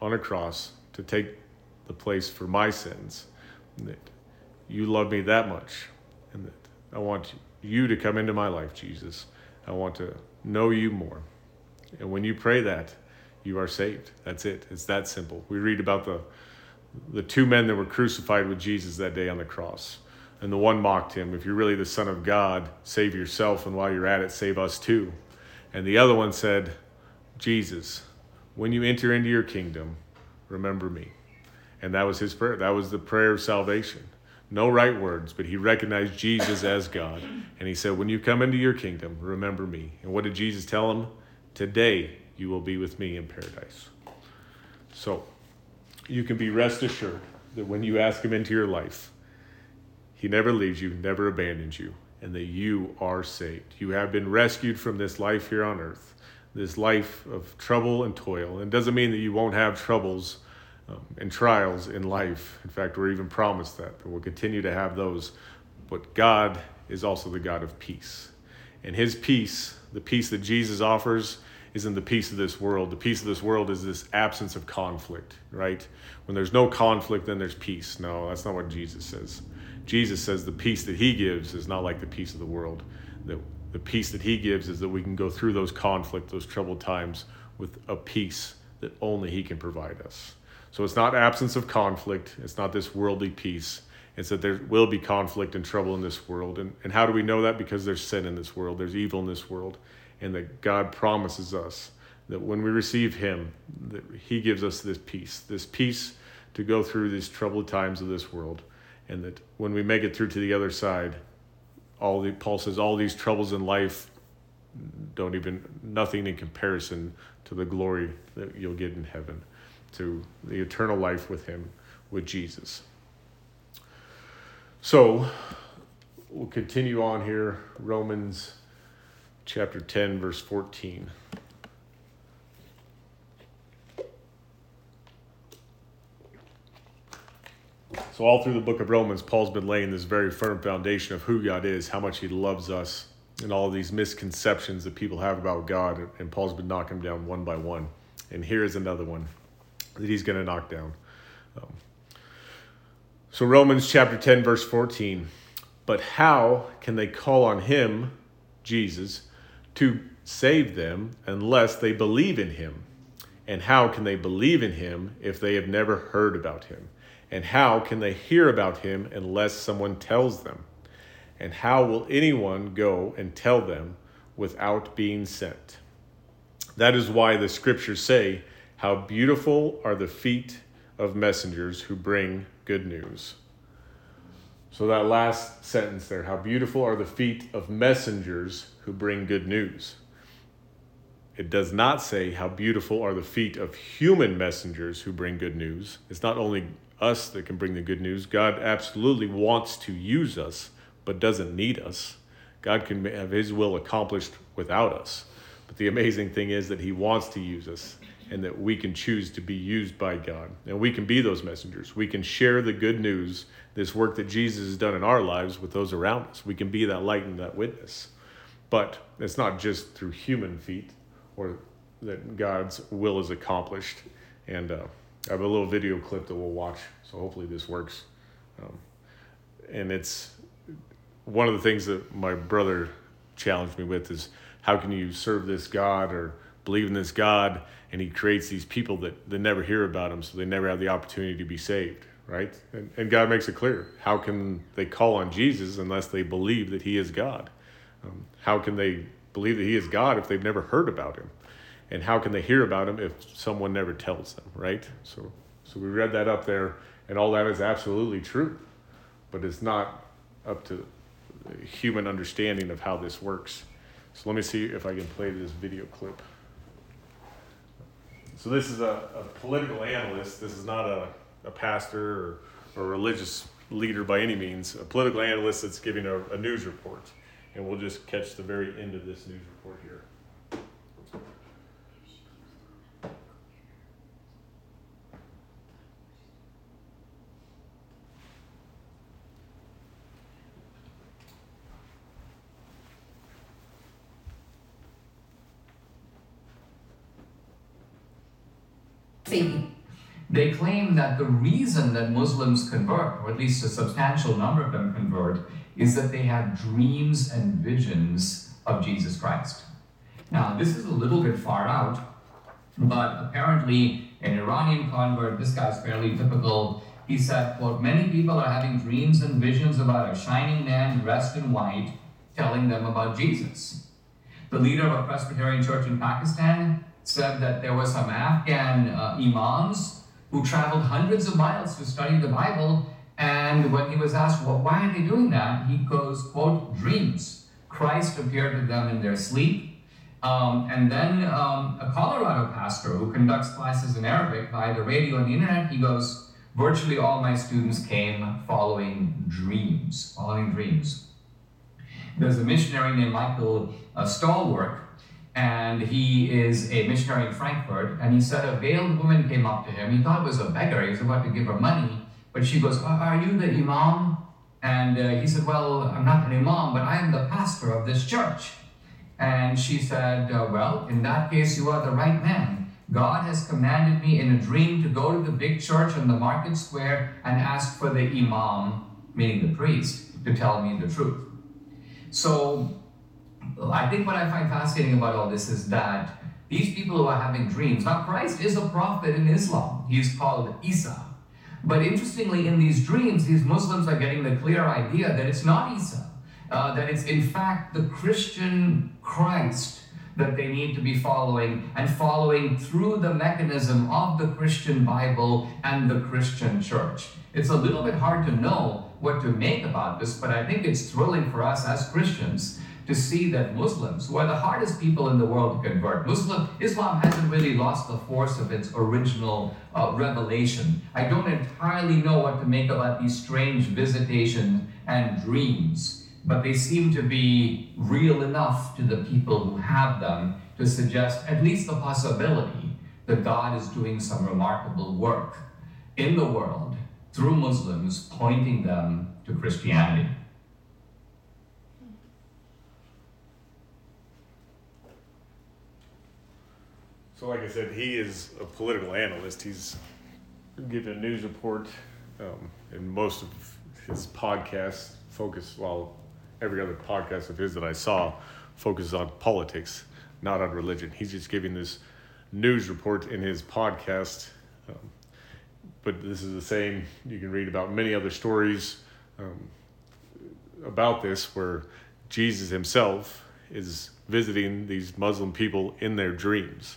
S1: on a cross to take the place for my sins. That you love me that much. And that I want you to come into my life, Jesus. I want to know you more. And when you pray that, you are saved. That's it. It's that simple. We read about the the two men that were crucified with Jesus that day on the cross. And the one mocked him, If you're really the Son of God, save yourself, and while you're at it, save us too. And the other one said, Jesus, when you enter into your kingdom, remember me. And that was his prayer. That was the prayer of salvation. No right words, but he recognized Jesus as God. And he said, When you come into your kingdom, remember me. And what did Jesus tell him? Today you will be with me in paradise. So you can be rest assured that when you ask him into your life, he never leaves you, never abandons you, and that you are saved. You have been rescued from this life here on earth this life of trouble and toil. And it doesn't mean that you won't have troubles um, and trials in life. In fact, we're even promised that, that we'll continue to have those. But God is also the God of peace. And his peace, the peace that Jesus offers, isn't the peace of this world. The peace of this world is this absence of conflict, right? When there's no conflict, then there's peace. No, that's not what Jesus says. Jesus says the peace that he gives is not like the peace of the world. The, the peace that he gives is that we can go through those conflict, those troubled times with a peace that only he can provide us. So it's not absence of conflict, it's not this worldly peace. It's that there will be conflict and trouble in this world. And, and how do we know that? Because there's sin in this world, there's evil in this world, and that God promises us that when we receive Him, that He gives us this peace, this peace to go through these troubled times of this world, and that when we make it through to the other side, all the Paul says all these troubles in life don't even nothing in comparison to the glory that you'll get in heaven, to the eternal life with Him, with Jesus. So we'll continue on here, Romans chapter 10, verse 14. So, all through the book of Romans, Paul's been laying this very firm foundation of who God is, how much He loves us, and all these misconceptions that people have about God. And Paul's been knocking them down one by one. And here is another one that he's going to knock down. Um, so, Romans chapter 10, verse 14. But how can they call on him, Jesus, to save them unless they believe in him? And how can they believe in him if they have never heard about him? And how can they hear about him unless someone tells them? And how will anyone go and tell them without being sent? That is why the scriptures say, How beautiful are the feet of messengers who bring good news. So, that last sentence there, how beautiful are the feet of messengers who bring good news. It does not say how beautiful are the feet of human messengers who bring good news. It's not only us that can bring the good news, God absolutely wants to use us but doesn't need us. God can have His will accomplished without us. But the amazing thing is that He wants to use us and that we can choose to be used by God. And we can be those messengers. We can share the good news, this work that Jesus has done in our lives with those around us. We can be that light and that witness. But it's not just through human feet or that God's will is accomplished. And uh, I have a little video clip that we'll watch, so hopefully this works. Um, and it's one of the things that my brother challenged me with is how can you serve this God or believe in this God? And he creates these people that, that never hear about him, so they never have the opportunity to be saved, right? And, and God makes it clear. How can they call on Jesus unless they believe that he is God? Um, how can they believe that he is God if they've never heard about him? And how can they hear about him if someone never tells them, right? So, so we read that up there, and all that is absolutely true, but it's not up to human understanding of how this works. So let me see if I can play this video clip. So this is a, a political analyst. This is not a, a pastor or, or religious leader by any means. A political analyst that's giving a, a news report. And we'll just catch the very end of this news report here.
S2: They claim that the reason that Muslims convert, or at least a substantial number of them convert, is that they have dreams and visions of Jesus Christ. Now, this is a little bit far out, but apparently an Iranian convert, this guy's fairly typical, he said, quote, many people are having dreams and visions about a shining man dressed in white telling them about Jesus. The leader of a Presbyterian church in Pakistan said that there were some Afghan uh, imams who traveled hundreds of miles to study the Bible. And when he was asked, well, why are they doing that? He goes, quote, dreams. Christ appeared to them in their sleep. Um, and then um, a Colorado pastor who conducts classes in Arabic by the radio and the internet, he goes, virtually all my students came following dreams, following dreams. There's a missionary named Michael uh, Stallworth and he is a missionary in Frankfurt. And he said a veiled woman came up to him. He thought it was a beggar. He was about to give her money. But she goes, Are you the Imam? And uh, he said, Well, I'm not an imam, but I am the pastor of this church. And she said, uh, Well, in that case, you are the right man. God has commanded me in a dream to go to the big church on the market square and ask for the imam, meaning the priest, to tell me the truth. So I think what I find fascinating about all this is that these people who are having dreams, now Christ is a prophet in Islam. He's called Isa. But interestingly, in these dreams, these Muslims are getting the clear idea that it's not Isa, uh, that it's in fact the Christian Christ that they need to be following and following through the mechanism of the Christian Bible and the Christian church. It's a little bit hard to know what to make about this, but I think it's thrilling for us as Christians to see that Muslims, who are the hardest people in the world to convert, Muslim Islam hasn't really lost the force of its original uh, revelation. I don't entirely know what to make about these strange visitations and dreams, but they seem to be real enough to the people who have them to suggest at least the possibility that God is doing some remarkable work in the world through Muslims, pointing them to Christianity.
S1: So, like I said, he is a political analyst. He's given a news report, um, and most of his podcasts focus, well, every other podcast of his that I saw focuses on politics, not on religion. He's just giving this news report in his podcast. Um, but this is the same, you can read about many other stories um, about this where Jesus himself is visiting these Muslim people in their dreams.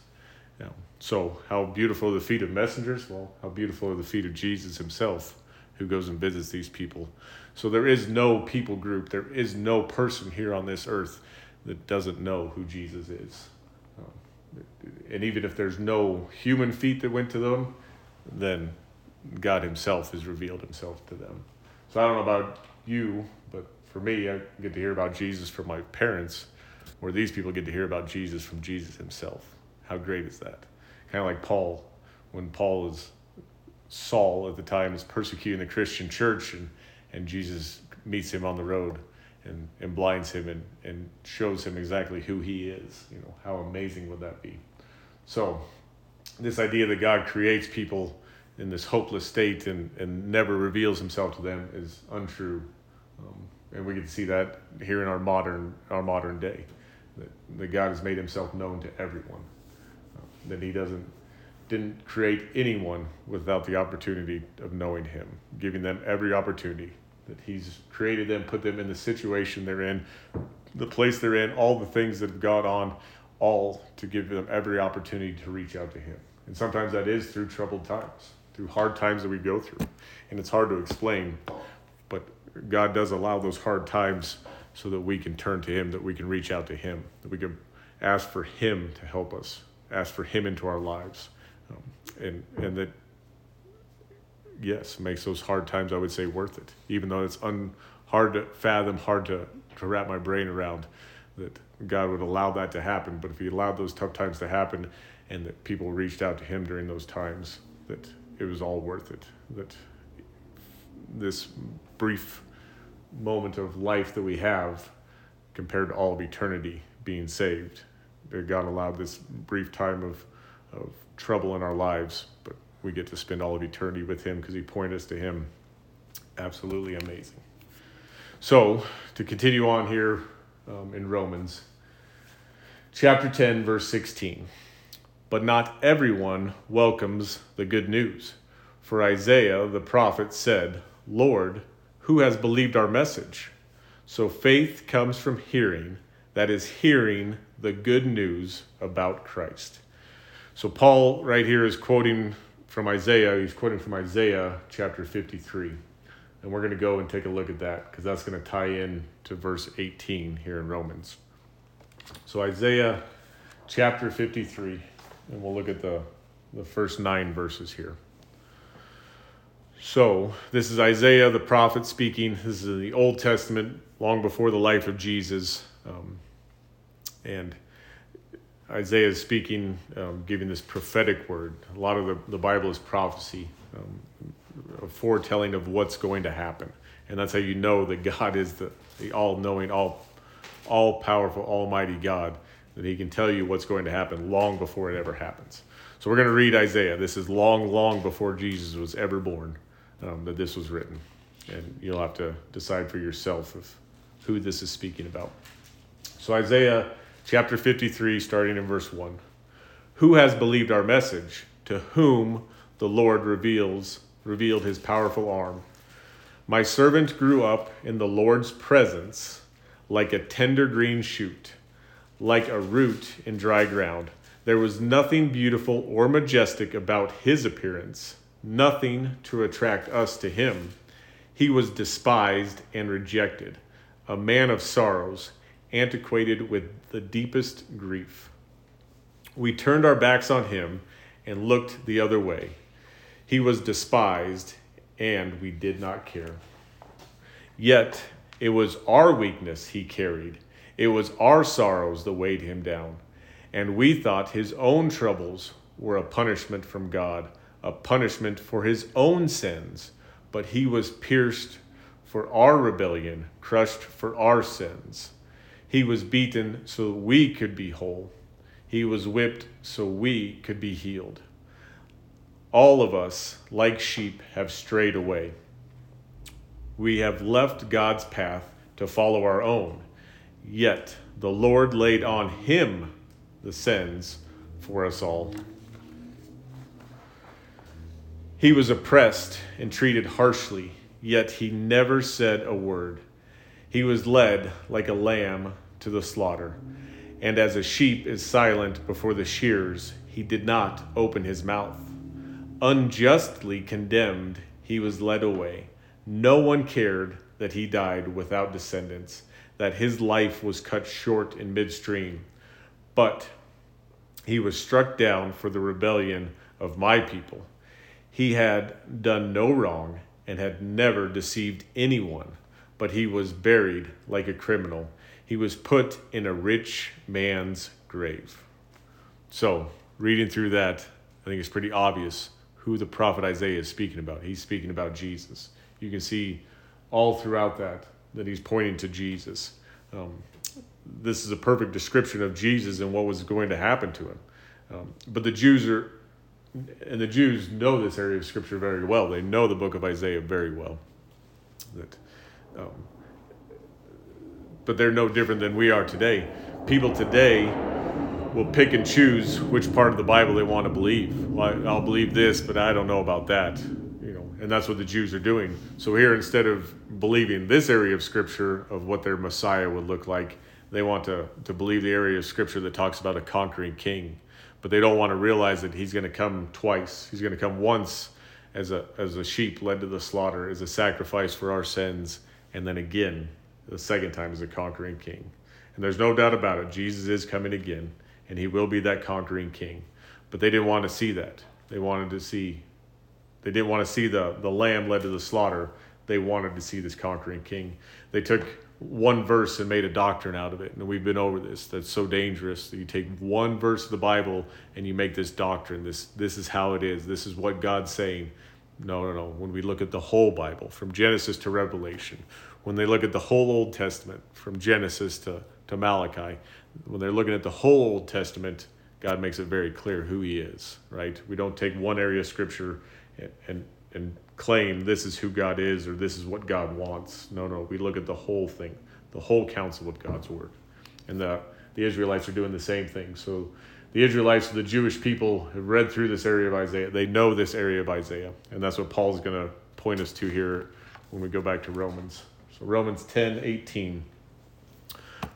S1: So, how beautiful are the feet of messengers? Well, how beautiful are the feet of Jesus himself who goes and visits these people. So, there is no people group, there is no person here on this earth that doesn't know who Jesus is. Um, and even if there's no human feet that went to them, then God Himself has revealed Himself to them. So, I don't know about you, but for me, I get to hear about Jesus from my parents, where these people get to hear about Jesus from Jesus Himself. How great is that? Kind of like Paul, when Paul is Saul at the time is persecuting the Christian church, and, and Jesus meets him on the road and, and blinds him and, and shows him exactly who he is. You know, how amazing would that be? So, this idea that God creates people in this hopeless state and, and never reveals himself to them is untrue. Um, and we can see that here in our modern, our modern day, that, that God has made himself known to everyone that he doesn't didn't create anyone without the opportunity of knowing him, giving them every opportunity that he's created them, put them in the situation they're in, the place they're in, all the things that have gone on, all to give them every opportunity to reach out to him. And sometimes that is through troubled times, through hard times that we go through. And it's hard to explain, but God does allow those hard times so that we can turn to him, that we can reach out to him, that we can ask for him to help us ask for Him into our lives, um, and and that yes makes those hard times I would say worth it, even though it's un, hard to fathom, hard to to wrap my brain around that God would allow that to happen. But if He allowed those tough times to happen, and that people reached out to Him during those times, that it was all worth it. That this brief moment of life that we have compared to all of eternity being saved God allowed this brief time of, of trouble in our lives, but we get to spend all of eternity with Him because He pointed us to Him. Absolutely amazing. So, to continue on here um, in Romans, chapter 10, verse 16. But not everyone welcomes the good news. For Isaiah the prophet said, Lord, who has believed our message? So faith comes from hearing, that is, hearing the good news about Christ. So, Paul, right here, is quoting from Isaiah. He's quoting from Isaiah chapter 53. And we're going to go and take a look at that because that's going to tie in to verse 18 here in Romans. So, Isaiah chapter 53, and we'll look at the, the first nine verses here. So, this is Isaiah the prophet speaking. This is in the Old Testament, long before the life of Jesus. Um, and Isaiah is speaking, um, giving this prophetic word. A lot of the, the Bible is prophecy. Um, a foretelling of what's going to happen. And that's how you know that God is the, the all knowing, all, all powerful, almighty God, that He can tell you what's going to happen long before it ever happens. So we're going to read Isaiah. This is long, long before Jesus was ever born um, that this was written. And you'll have to decide for yourself of who this is speaking about. So, Isaiah chapter 53, starting in verse 1. Who has believed our message? To whom the Lord reveals revealed his powerful arm. My servant grew up in the Lord's presence like a tender green shoot, like a root in dry ground. There was nothing beautiful or majestic about his appearance, nothing to attract us to him. He was despised and rejected, a man of sorrows, antiquated with the deepest grief. We turned our backs on him and looked the other way. He was despised, and we did not care. Yet it was our weakness he carried, it was our sorrows that weighed him down. And we thought his own troubles were a punishment from God, a punishment for his own sins. But he was pierced for our rebellion, crushed for our sins. He was beaten so we could be whole. He was whipped so we could be healed. All of us, like sheep, have strayed away. We have left God's path to follow our own. Yet the Lord laid on him the sins for us all. He was oppressed and treated harshly, yet he never said a word. He was led like a lamb to the slaughter, and as a sheep is silent before the shears, he did not open his mouth unjustly condemned, he was led away. No one cared that he died without descendants, that his life was cut short in midstream. But he was struck down for the rebellion of my people. He had done no wrong and had never deceived anyone, but he was buried like a criminal. He was put in a rich man's grave. So, reading through that, I think it's pretty obvious who the prophet Isaiah is speaking about. He's speaking about Jesus. You can see all throughout that that he's pointing to Jesus. Um, this is a perfect description of Jesus and what was going to happen to him. Um, but the Jews are, and the Jews know this area of Scripture very well. They know the book of Isaiah very well. That, um, but they're no different than we are today. People today will pick and choose which part of the Bible they want to believe. Well, I'll believe this, but I don't know about that. You know, and that's what the Jews are doing. So here, instead of believing this area of Scripture of what their Messiah would look like, they want to, to believe the area of Scripture that talks about a conquering king. But they don't want to realize that he's going to come twice. He's going to come once as a, as a sheep led to the slaughter, as a sacrifice for our sins, and then again, the second time as a conquering king. And there's no doubt about it, Jesus is coming again and he will be that conquering king. But they didn't want to see that. They wanted to see, they didn't want to see the, the lamb led to the slaughter. They wanted to see this conquering king. They took one verse and made a doctrine out of it. And we've been over this. That's so dangerous. You take one verse of the Bible and you make this doctrine. This this is how it is. This is what God's saying. No, no, no. When we look at the whole Bible, from Genesis to Revelation, when they look at the whole Old Testament, from Genesis to, to Malachi, when they're looking at the whole Old Testament, God makes it very clear who He is, right? We don't take one area of Scripture and, and, and claim this is who God is or this is what God wants. No, no, we look at the whole thing, the whole counsel of God's Word. And the, the Israelites are doing the same thing. So the Israelites, the Jewish people, have read through this area of Isaiah. They know this area of Isaiah. And that's what Paul's going to point us to here when we go back to Romans. So Romans 10 18.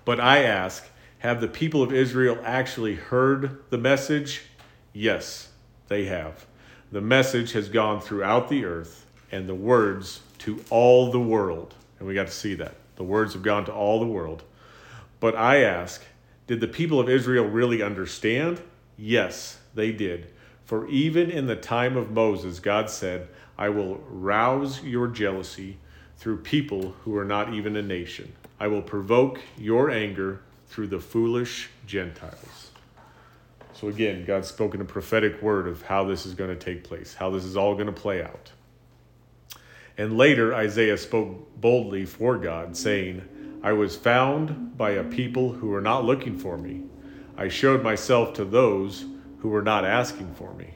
S1: But I ask, have the people of Israel actually heard the message? Yes, they have. The message has gone throughout the earth and the words to all the world. And we got to see that. The words have gone to all the world. But I ask, did the people of Israel really understand? Yes, they did. For even in the time of Moses, God said, I will rouse your jealousy through people who are not even a nation. I will provoke your anger through the foolish Gentiles. So again, God's spoken a prophetic word of how this is going to take place, how this is all going to play out. And later, Isaiah spoke boldly for God, saying, I was found by a people who were not looking for me. I showed myself to those who were not asking for me.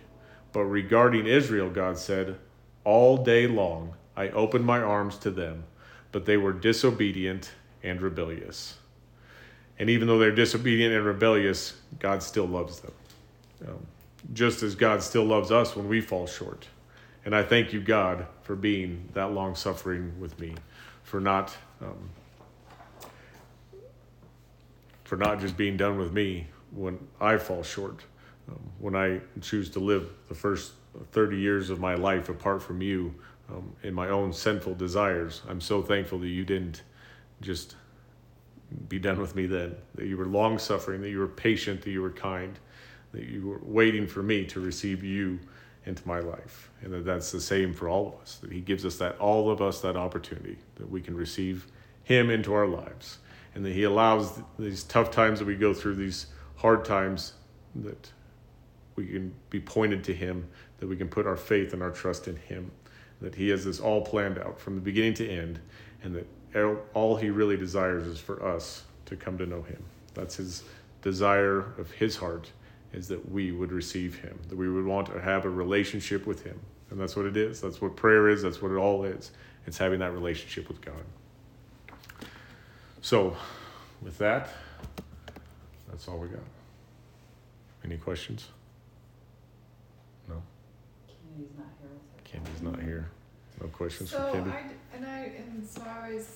S1: But regarding Israel, God said, All day long I opened my arms to them, but they were disobedient and rebellious. And even though they're disobedient and rebellious, God still loves them. Um, just as God still loves us when we fall short. And I thank you, God, for being that long suffering with me, for not um, for not just being done with me when I fall short, um, when I choose to live the first 30 years of my life apart from you um, in my own sinful desires. I'm so thankful that you didn't just be done with me then, that you were long suffering, that you were patient, that you were kind, that you were waiting for me to receive you into my life. And that that's the same for all of us, that He gives us that, all of us, that opportunity that we can receive Him into our lives. And that He allows these tough times that we go through, these hard times, that we can be pointed to Him, that we can put our faith and our trust in Him, that He has this all planned out from the beginning to end, and that all He really desires is for us to come to know Him. That's His desire of His heart is that we would receive him, that we would want to have a relationship with him. And that's what it is. That's what prayer is. That's what it all is. It's having that relationship with God. So, with that, that's all we got. Any questions? No?
S3: Kennedy's not here with.
S1: Candy's not here. No questions
S4: So
S1: for Candy?
S4: I, d- and I, and so I always,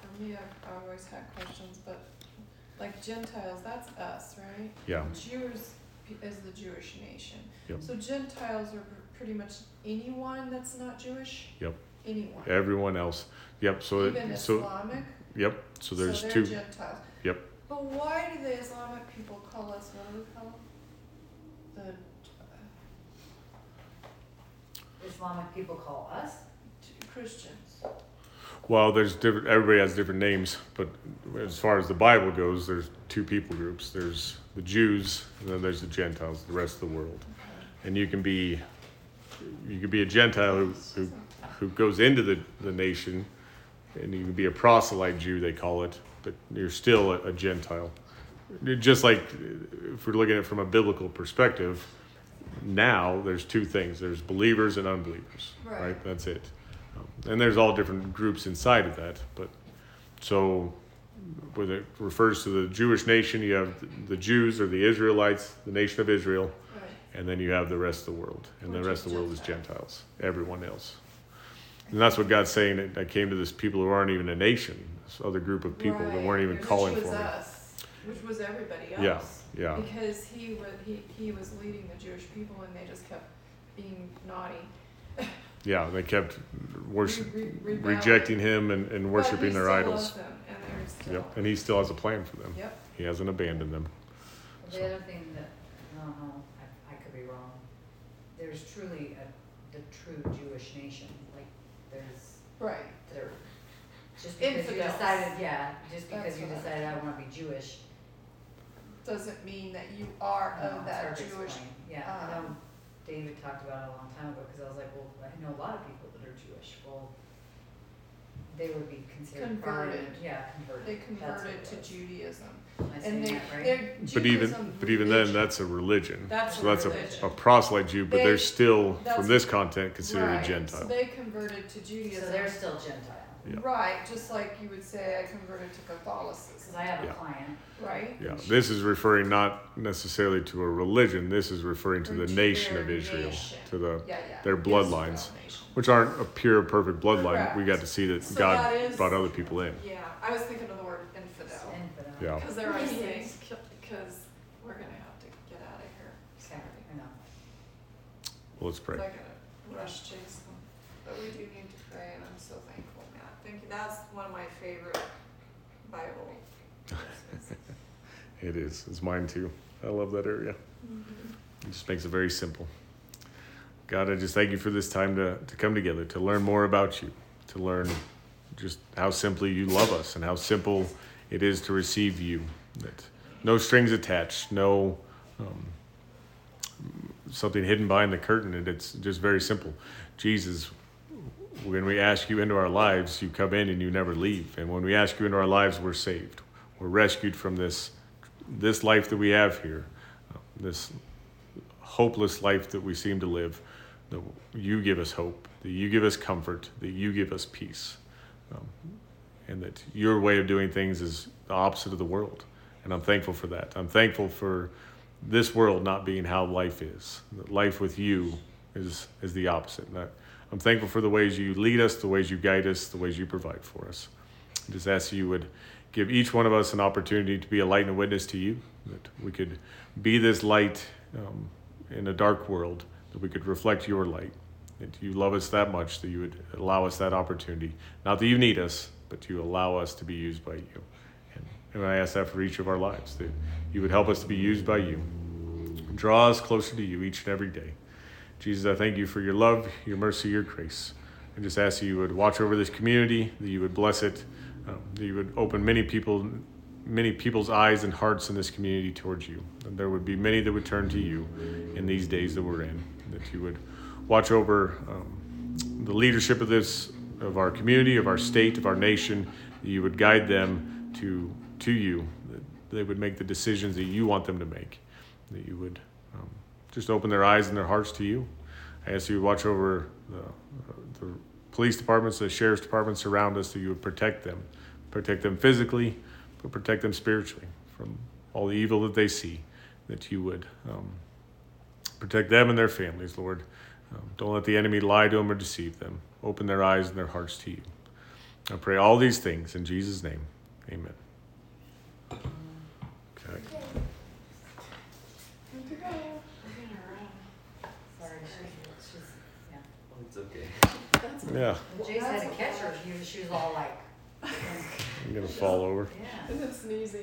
S4: for me, I've I always had questions, but like Gentiles, that's us, right?
S1: Yeah.
S4: Jews p- is the Jewish nation.
S1: Yep.
S4: So Gentiles are pr- pretty much anyone that's not Jewish?
S1: Yep.
S4: Anyone.
S1: Everyone else. Yep. So,
S4: Even
S1: it, so
S4: Islamic?
S1: Yep. So there's
S4: they're
S1: two.
S4: Gentiles.
S1: Yep.
S4: But why do the Islamic people call us, what do we call them? The
S3: Islamic people call us?
S4: Christians.
S1: Well, there's different. Everybody has different names, but as far as the Bible goes, there's two people groups. There's the Jews, and then there's the Gentiles, the rest of the world. And you can be, you can be a Gentile who, who, who goes into the, the nation, and you can be a proselyte Jew, they call it, but you're still a, a Gentile. Just like if we're looking at it from a biblical perspective, now there's two things: there's believers and unbelievers.
S4: Right.
S1: right? That's it. Um, and there's all different groups inside of that. But so, when it refers to the Jewish nation, you have the Jews or the Israelites, the nation of Israel,
S4: Right.
S1: and then you have the rest of the world. And the rest of the world is
S4: Gentiles.
S1: Gentiles, everyone else. And that's what God's saying. I came to this people who aren't even a nation, this other group of people that weren't even
S4: Which
S1: calling
S4: was
S1: for me.
S4: us, Which was everybody else.
S1: yeah. yeah.
S4: Because he was, he, he was leading the Jewish people and they just kept being naughty.
S1: Yeah, they kept worship,
S4: Re- re-
S1: rejecting him and, and worshiping their idols.
S4: them, And still.
S1: Yep. And he still has a plan for them.
S4: Yep.
S1: He hasn't abandoned them.
S3: The other thing that, I don't know, I, I could be wrong, there's truly a, the true Jewish nation, like, there's,
S4: Right.
S3: there, just because you
S4: Infidels.
S3: decided, yeah, just because
S4: That's
S3: you
S4: what I-
S3: decided I wanna be Jewish.
S4: Doesn't mean that you are of that Jewish.
S3: Yeah, I
S4: um,
S3: know David talked about it a long time ago, cause I was like, well, I know a lot of people that are Jewish, well, they would be considered part of,
S4: Converted.
S3: yeah, converted.
S4: They
S3: That's
S4: converted
S3: what
S4: to
S3: was.
S4: Judaism.
S3: Am I saying
S4: And they,
S3: that right?
S4: they're
S1: But even
S4: Judaism
S1: but even then,
S4: religion.
S1: that's a religion.
S4: That's
S1: so
S4: a
S1: that's
S4: religion.
S1: a, a proselyte Jew, but
S4: They-
S1: they're still
S4: that's-
S1: from this content considered
S4: right.
S1: a Gentile.
S4: So they converted to Judaism.
S3: So they're still Gentile,
S1: Yeah.
S4: Right, just like you would say I converted to Catholicism,
S3: cause I have a
S1: Yeah.
S3: client,
S4: right?
S1: yeah, this is referring not necessarily to a religion. This is referring to
S4: Or
S1: the
S4: to
S1: nation
S4: their
S1: of Israel,
S4: nation.
S1: to the
S4: Yeah, yeah.
S1: their
S4: Israel
S1: bloodlines.
S4: nation.
S1: which aren't a pure, perfect bloodline. We got to see that
S4: So
S1: God
S4: that is-
S1: brought other people in.
S4: Yeah, I was thinking of the word infidel.
S3: infidel.
S1: Yeah.
S4: Because there are
S3: Yes.
S4: things, because we're gonna have to get out of here.
S3: Okay,
S4: Sorry.
S3: I know.
S1: Well, let's pray.
S4: I'm not gonna rush chase them, but we do need to pray, and I'm so thankful, Matt. Thank you. That's one of my favorite Bible.
S1: It is. It's mine too. I love that area. It just makes it very simple. God, I just thank you for this time to, to come together, to learn more about you, to learn just how simply you love us and how simple it is to receive you. That no strings attached, no um, something hidden behind the curtain. And it's just very simple. Jesus when we ask you into our lives, you come in and you never leave. And when we ask you into our lives, we're saved. We're rescued from this, this life that we have here, this hopeless life that we seem to live. That you give us hope, that you give us comfort, that you give us peace. Um, and that your way of doing things is the opposite of the world. And I'm thankful for that. I'm thankful for this world not being how life is. Life with you is, is the opposite. And I, I'm thankful for the ways you lead us, the ways you guide us, the ways you provide for us. I just ask you would give each one of us an opportunity to be a light and a witness to you, that we could be this light um, in a dark world, that we could reflect your light. That you love us that much that you would allow us that opportunity. Not that you need us, but you allow us to be used by you. And, and I ask that for each of our lives, that you would help us to be used by you. Draw us closer to you each and every day. Jesus, I thank you for your love, your mercy, your grace. I just ask that you would watch over this community, that you would bless it, um, that you would open many people, many people's eyes and hearts in this community towards you. And there would be many that would turn to you in these days that we're in. That you would watch over um, the leadership of this, of our community, of our state, of our nation. That you would guide them to to you. That they would make the decisions that you want them to make. That you would just open their eyes and their hearts to you. I ask you watch over the, the police departments, the sheriff's departments around us, that you would protect them, protect them physically, but protect them spiritually from all the evil that they see. That you would um, protect them and their families, Lord. Um, don't let the enemy lie to them or deceive them. Open their eyes and their hearts to you. I pray all these things in Jesus' name. Amen. Okay.
S3: Sorry, she's, she's, yeah.
S5: It's okay.
S4: That's
S1: Yeah,
S3: When Jason had to catch her, she was, she was all like,
S1: I'm gonna fall over.
S3: yeah.
S4: Isn't it sneezy?